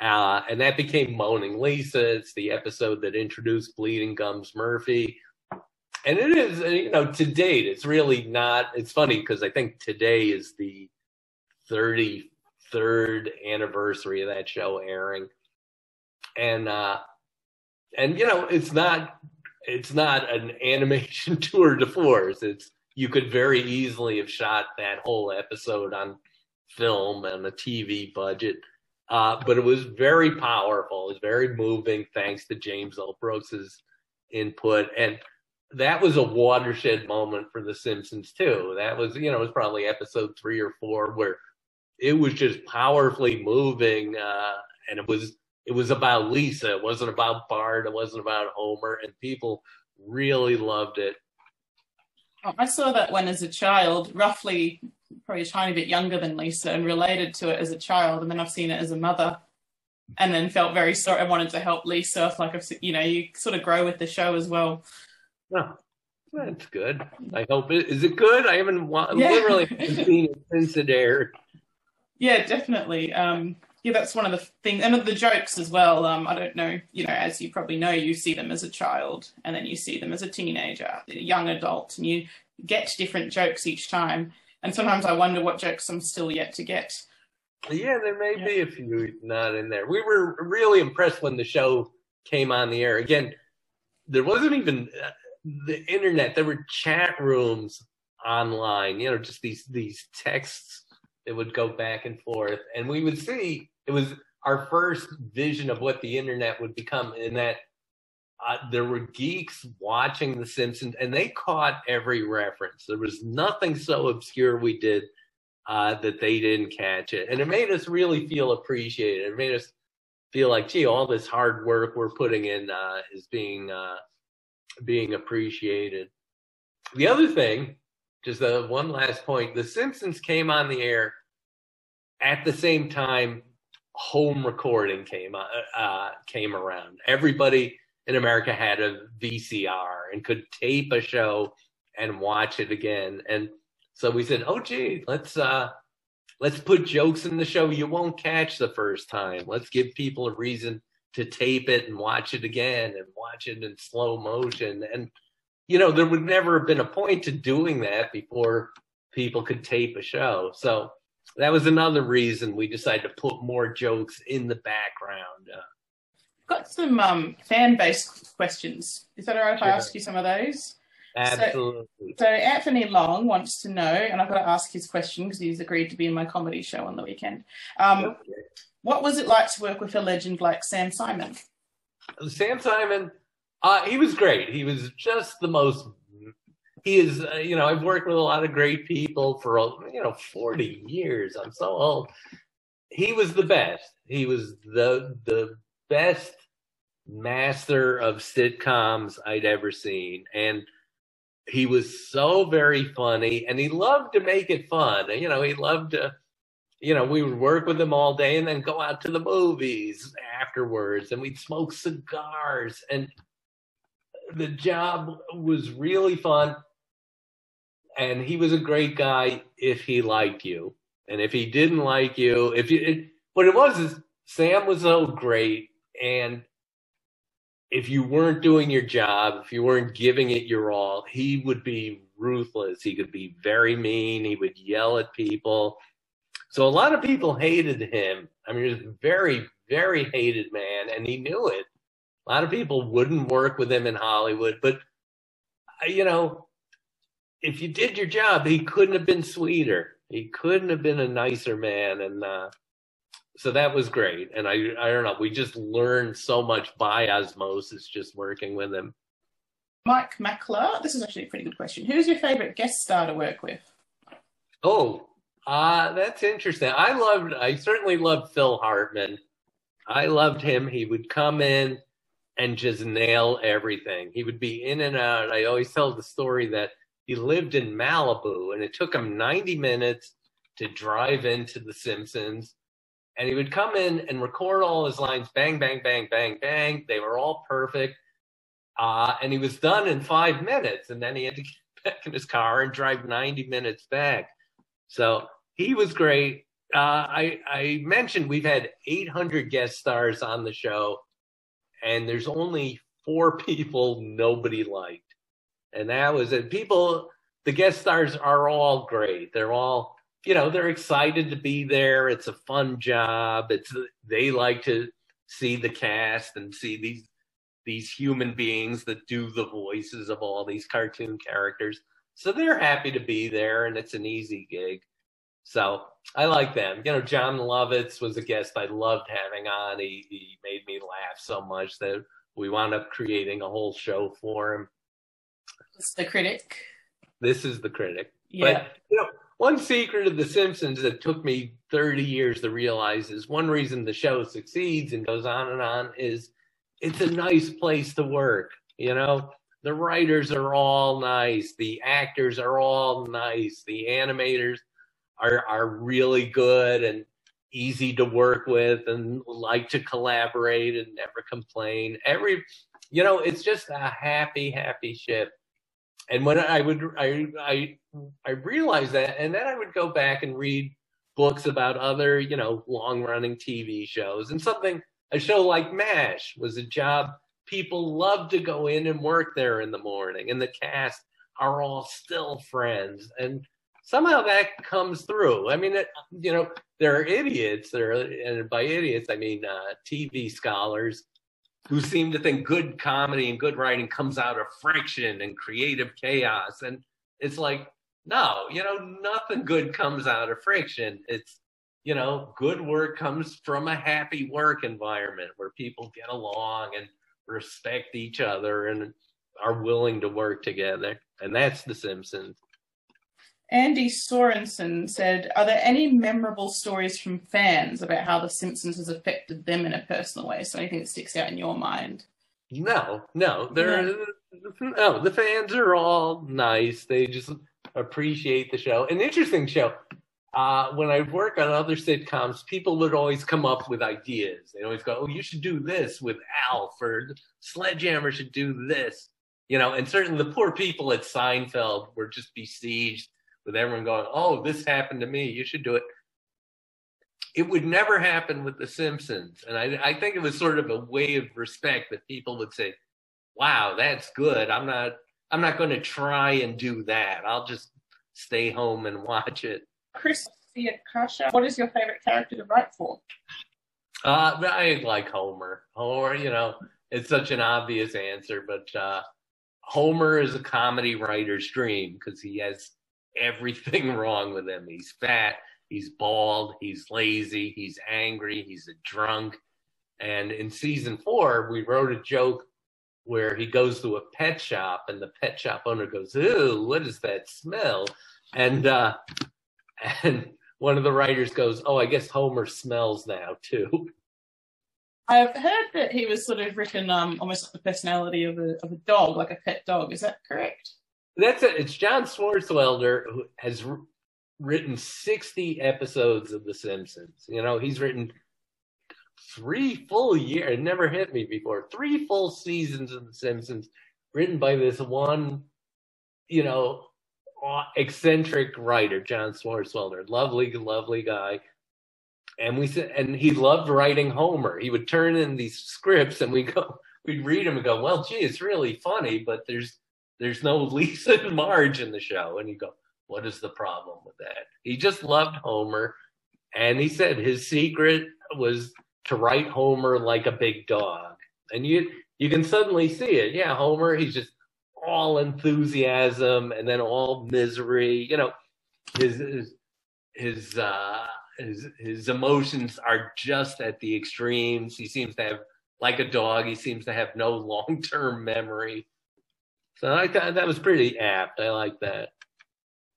Uh, and that became Moaning Lisa. It's the episode that introduced Bleeding Gums Murphy. And it is you know to date it's really not it's funny because i think today is the 33rd anniversary of that show airing. And uh and you know it's not it's not an animation tour de force. It's you could very easily have shot that whole episode on film and a tv budget uh, but it was very powerful it was very moving thanks to james l brooks's input and that was a watershed moment for The Simpsons too. That was, you know, it was probably episode three or four where it was just powerfully moving, uh, and it was it was about Lisa. It wasn't about Bart. It wasn't about Homer, and people really loved it. Oh, I saw that one as a child, roughly probably a tiny bit younger than Lisa, and related to it as a child, and then I've seen it as a mother, and then felt very sorry. I wanted to help Lisa. Like I've, you know, you sort of grow with the show as well. Oh, that's good. I hope it is it good. I haven't yeah. literally seen it since it aired. Yeah, definitely. Um, yeah, that's one of the things, and the jokes as well. Um, I don't know, you know, as you probably know, you see them as a child, and then you see them as a teenager, a young adult, and you get different jokes each time. And sometimes I wonder what jokes I'm still yet to get. Yeah, there may yeah. be a few not in there. We were really impressed when the show came on the air. Again, there wasn't even uh, the internet. There were chat rooms online, you know, just these these texts that would go back and forth, and we would see it was our first vision of what the internet would become. In that uh, there were geeks watching The Simpsons, and they caught every reference. There was nothing so obscure we did uh, that they didn't catch it, and it made us really feel appreciated. It made us feel like, gee, all this hard work we're putting in uh, is being uh, being appreciated. The other thing, just uh, one last point: The Simpsons came on the air at the same time home recording came uh, uh, came around. Everybody in America had a VCR and could tape a show and watch it again. And so we said, "Oh, gee, let's uh, let's put jokes in the show you won't catch the first time. Let's give people a reason to tape it and watch it again and watch it in slow motion." And you know, there would never have been a point to doing that before people could tape a show. So that was another reason we decided to put more jokes in the background. Uh, got some um, fan based questions. Is that all right if I ask you some of those? Absolutely. So, so, Anthony Long wants to know, and I've got to ask his question because he's agreed to be in my comedy show on the weekend. Um, okay. What was it like to work with a legend like Sam Simon? Sam Simon, uh, he was great. He was just the most. He is, uh, you know, I've worked with a lot of great people for, you know, 40 years. I'm so old. He was the best. He was the the best master of sitcoms I'd ever seen. And he was so very funny and he loved to make it fun. You know, he loved to, you know, we would work with him all day and then go out to the movies afterwards and we'd smoke cigars and the job was really fun. And he was a great guy if he liked you. And if he didn't like you, if you, it, what it was is Sam was so great and if you weren't doing your job, if you weren't giving it your all, he would be ruthless. He could be very mean. He would yell at people. So a lot of people hated him. I mean, he was a very, very hated man, and he knew it. A lot of people wouldn't work with him in Hollywood, but you know, if you did your job, he couldn't have been sweeter. He couldn't have been a nicer man, and uh, so that was great. And I, I don't know, we just learned so much by osmosis just working with him. Mike Mackler, this is actually a pretty good question. Who's your favorite guest star to work with? Oh, uh, that's interesting. I loved, I certainly loved Phil Hartman. I loved him. He would come in and just nail everything. He would be in and out. I always tell the story that he lived in Malibu and it took him 90 minutes to drive into The Simpsons and he would come in and record all his lines bang bang bang bang bang. They were all perfect. Uh, and he was done in five minutes and then he had to get back in his car and drive 90 minutes back. So he was great. Uh, I, I mentioned we've had 800 guest stars on the show and there's only four people nobody liked. And that was it. People the guest stars are all great. They're all you know they're excited to be there. It's a fun job. It's they like to see the cast and see these these human beings that do the voices of all these cartoon characters. So they're happy to be there and it's an easy gig. So i like them. You know jon lovitz was a guest i loved having on. He, he made me laugh so much that we wound up creating a whole show for him. It's the critic? This is the critic. Yeah. but you know one secret of The Simpsons that took me 30 years to realize is one reason the show succeeds and goes on and on is it's a nice place to work. You know, the writers are all nice, the actors are all nice, the animators are are really good and easy to work with and like to collaborate and never complain. Every you know, it's just a happy, happy ship and when I would I I I realized that, and then I would go back and read books about other you know long running TV shows, and something a show like MASH was a job people love to go in and work there in the morning, and the cast are all still friends, and somehow that comes through. I mean, it, you know, there are idiots there, and by idiots I mean uh, TV scholars who seem to think good comedy and good writing comes out of friction and creative chaos. And it's like, no, you know, nothing good comes out of friction. It's, you know, good work comes from a happy work environment where people get along and respect each other and are willing to work together. And that's The Simpsons. Andy Sorensen said, Are there any memorable stories from fans about how The Simpsons has affected them in a personal way? So anything that sticks out in your mind? No, no, they're no. The fans are all nice. They just appreciate the show. An interesting show. Uh, when I work on other sitcoms, people would always come up with ideas. They always go, "Oh, you should do this with Alf," or "Sledgehammer should do this." You know, and certainly the poor people at Seinfeld were just besieged with everyone going, "Oh, this happened to me. You should do it." It would never happen with The Simpsons, and I, I think it was sort of a way of respect that people would say, "Wow, that's good. I'm not, I'm not going to try and do that. I'll just stay home and watch it." Chris Kasha, what is your favorite character to write for? Uh, I like Homer. Homer, you know, it's such an obvious answer, but uh, Homer is a comedy writer's dream because he has everything wrong with him. He's fat, he's bald, he's lazy, he's angry, he's a drunk. And in season four, we wrote a joke where he goes to a pet shop and the pet shop owner goes, Ooh, what is that smell? And uh, and one of the writers goes, "Oh, I guess Homer smells now too." I've heard that he was sort of written um, almost like the personality of a of a dog, like a pet dog. Is that correct? That's it. It's John Swartzwelder who has written sixty episodes of The Simpsons. You know, he's written three full years. It never hit me before. Three full seasons of The Simpsons, written by this one, you know, eccentric writer, John Swartzwelder, lovely, lovely guy. And we said, and he loved writing Homer. He would turn in these scripts, and we go, we'd read them and go, well, gee, it's really funny, but there's there's no Lisa and Marge in the show. And you go, what is the problem with that? He just loved Homer, and he said his secret was to write Homer like a big dog. And you you can suddenly see it. Yeah, Homer, he's just all enthusiasm and then all misery. You know, his his his uh, his, his emotions are just at the extremes. He seems to have, like a dog, he seems to have no long term memory. So I thought that was pretty apt. I like that.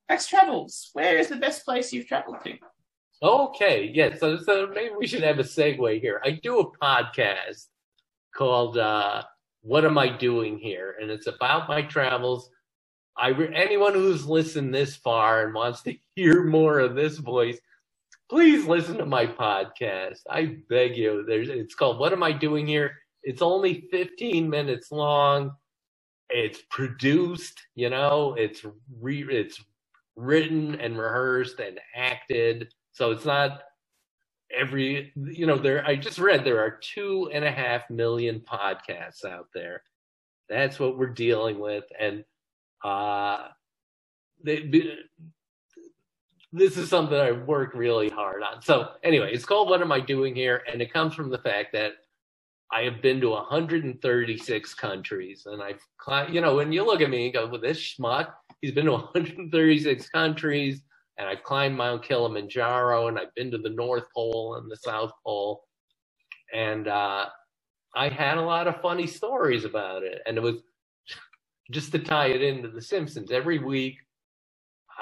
X travels. Where is the best place you've traveled to? Okay, yeah. So, so maybe we should have a segue here. I do a podcast called uh, what am I doing here? And it's about my travels. I anyone who's listened this far and wants to hear more of this voice, please listen to my podcast. I beg you. There's it's called What Am I Doing Here? It's only 15 minutes long. It's produced, you know, it's re, it's written and rehearsed and acted. So it's not every you know there i just read there are two and a half million podcasts out there. That's what we're dealing with. And uh they, this is something i work really hard on. So anyway it's called what am i doing here? And it comes from the fact that i have been to 136 countries and i've you know when you look at me and go well this schmuck he's been to 136 countries and I've climbed Mount Kilimanjaro and I've been to the North Pole and the South Pole. And uh, I had a lot of funny stories about it. And it was just to tie it into The Simpsons. Every week,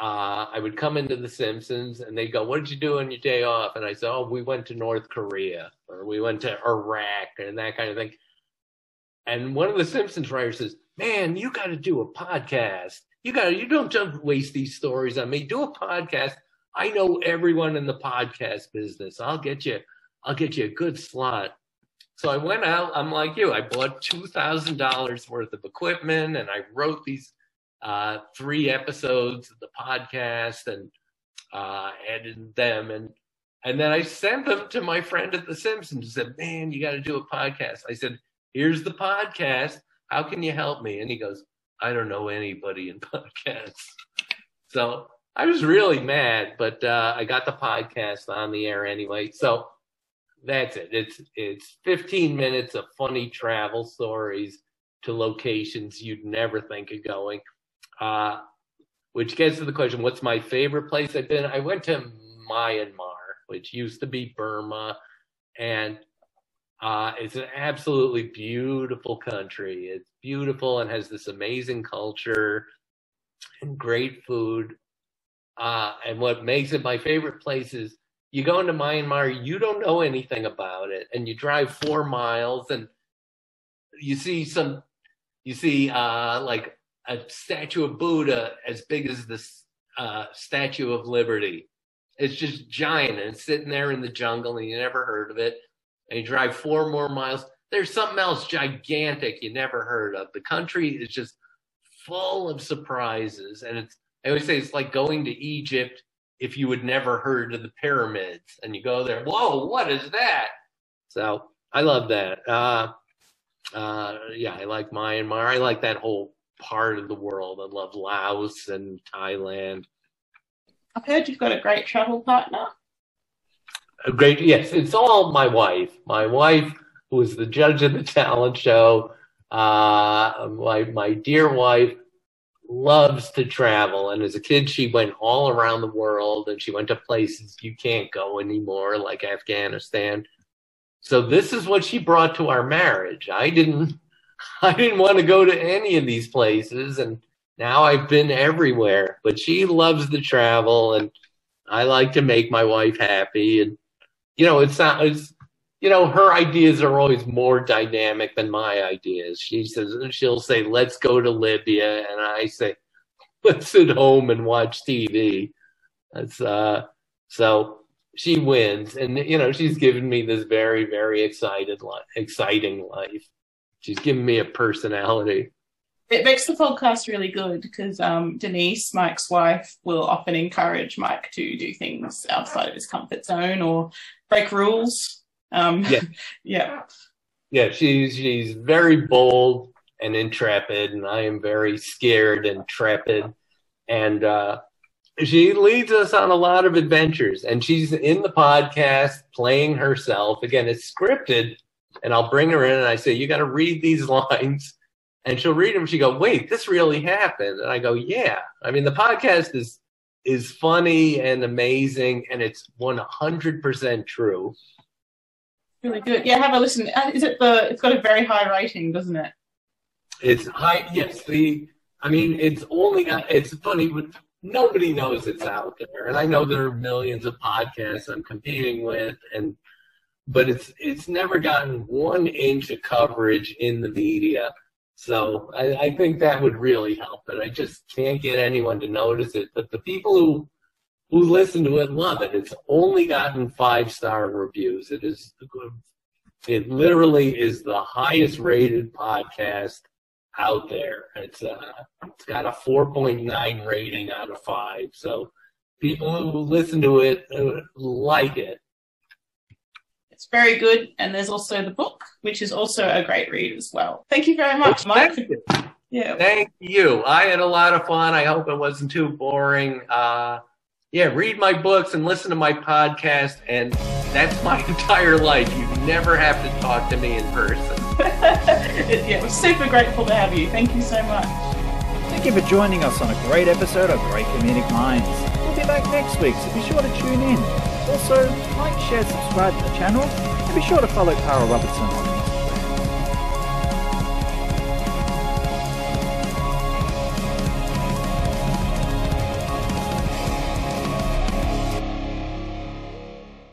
uh, I would come into The Simpsons and they'd go, What did you do on your day off? And I said, Oh, we went to North Korea or we went to Iraq and that kind of thing. And one of the Simpsons writers says, Man, you got to do a podcast you got to, you don't just waste these stories on me. Do a podcast. I know everyone in the podcast business. I'll get you. I'll get you a good slot. So I went out. I'm like you. I bought two thousand dollars worth of equipment, and I wrote these uh, three episodes of the podcast and uh, edited them, and and then I sent them to my friend at The Simpsons. And said, "Man, you got to do a podcast." I said, "Here's the podcast. How can you help me?" And he goes, I don't know anybody in podcasts. So I was really mad, but uh, I got the podcast on the air anyway. So that's it. It's it's 15 minutes of funny travel stories to locations you'd never think of going. Uh, which gets to the question: What's my favorite place I've been? I went to Myanmar, which used to be Burma, and Uh, it's an absolutely beautiful country. It's beautiful and has this amazing culture and great food. Uh, and what makes it my favorite place is you go into Myanmar, you don't know anything about it, and you drive four miles and you see some, you see uh, like a statue of Buddha as big as the uh, Statue of Liberty. It's just giant and it's sitting there in the jungle and you never heard of it. And you drive four more miles. There's something else gigantic you never heard of. The country is just full of surprises. And it's, I always say it's like going to Egypt if you had never heard of the pyramids and you go there, whoa, what is that? So I love that. Uh, uh, yeah, I like Myanmar. I like that whole part of the world. I love Laos and Thailand. I've heard you've got a great travel partner. A great, yes, it's all my wife. My wife, who is the judge of the talent show. Uh, my my dear wife loves to travel, and as a kid, she went all around the world, and she went to places you can't go anymore, like Afghanistan. So this is what she brought to our marriage. I didn't I didn't want to go to any of these places and now I've been everywhere. But she loves to travel and I like to make my wife happy and you know, it's not it's you know, her ideas are always more dynamic than my ideas. She says she'll say, Let's go to Libya and I say, Let's sit home and watch TV. That's uh so she wins and you know, she's given me this very, very excited life exciting life she's given me a personality. It makes the podcast really good because um, Denise, Mike's wife, will often encourage Mike to do things outside of his comfort zone or break rules. Um, yeah. yeah. Yeah, she's she's very bold and intrepid, and I am very scared and trepid. And uh, she leads us on a lot of adventures, and she's in the podcast playing herself. Again, it's scripted, and I'll bring her in and I say, you got to read these lines. And she'll read them. She go, wait, this really happened. And I go, yeah. I mean, the podcast is, is funny and amazing and it's 100% true. Really good. Yeah, have a listen. Uh, is it the, it's got a very high rating, doesn't it? It's high. Yes. The, I mean, it's only, it's funny, but nobody knows it's out there. And I know there are millions of podcasts I'm competing with and but it's it's never gotten one inch of coverage in the media. So I, I think that would really help but I just can't get anyone to notice it. But the people who who listen to it love it. It's only gotten five star reviews. It is it literally is the highest rated podcast out there. It's uh it's got a 4.9 rating out of 5. So people who listen to it uh, like it. It's very good. And there's also the book, which is also a great read as well. Thank you very much, Mike. Yeah. Thank you. I had a lot of fun. I hope it wasn't too boring. Uh, yeah, read my books and listen to my podcast, and that's my entire life. You never have to talk to me in person. yeah, we're super grateful to have you. Thank you so much. Thank you for joining us on a great episode of Great Comedic Minds. Back next week, so be sure to tune in. Also, like, share, subscribe to the channel, and be sure to follow Kara Robinson on